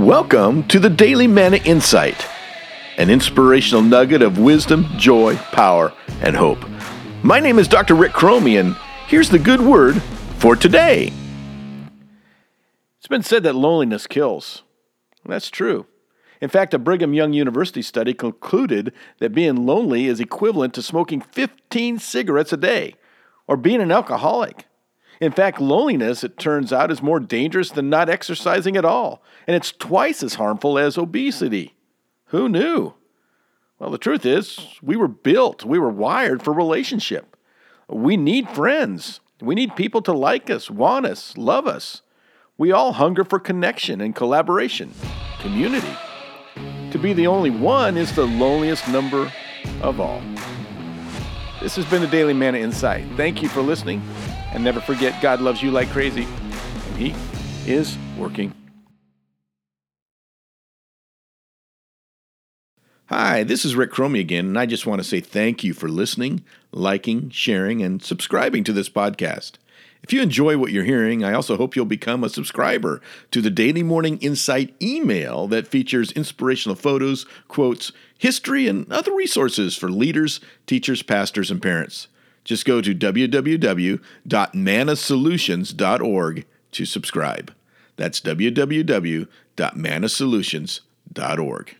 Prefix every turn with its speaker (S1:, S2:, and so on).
S1: Welcome to the Daily Manna Insight, an inspirational nugget of wisdom, joy, power, and hope. My name is Dr. Rick Cromie, and here's the good word for today. It's been said that loneliness kills. That's true. In fact, a Brigham Young University study concluded that being lonely is equivalent to smoking 15 cigarettes a day or being an alcoholic. In fact, loneliness, it turns out, is more dangerous than not exercising at all, and it's twice as harmful as obesity. Who knew? Well, the truth is, we were built, we were wired for relationship. We need friends. We need people to like us, want us, love us. We all hunger for connection and collaboration, community. To be the only one is the loneliest number of all. This has been the Daily Manna Insight. Thank you for listening. And never forget, God loves you like crazy, and He is working. Hi, this is Rick Cromie again, and I just want to say thank you for listening, liking, sharing, and subscribing to this podcast. If you enjoy what you're hearing, I also hope you'll become a subscriber to the Daily Manna Insight email that features inspirational photos, quotes, history, and other resources for leaders, teachers, pastors, and parents. Just go to www.mannasolutions.org to subscribe. That's www.mannasolutions.org.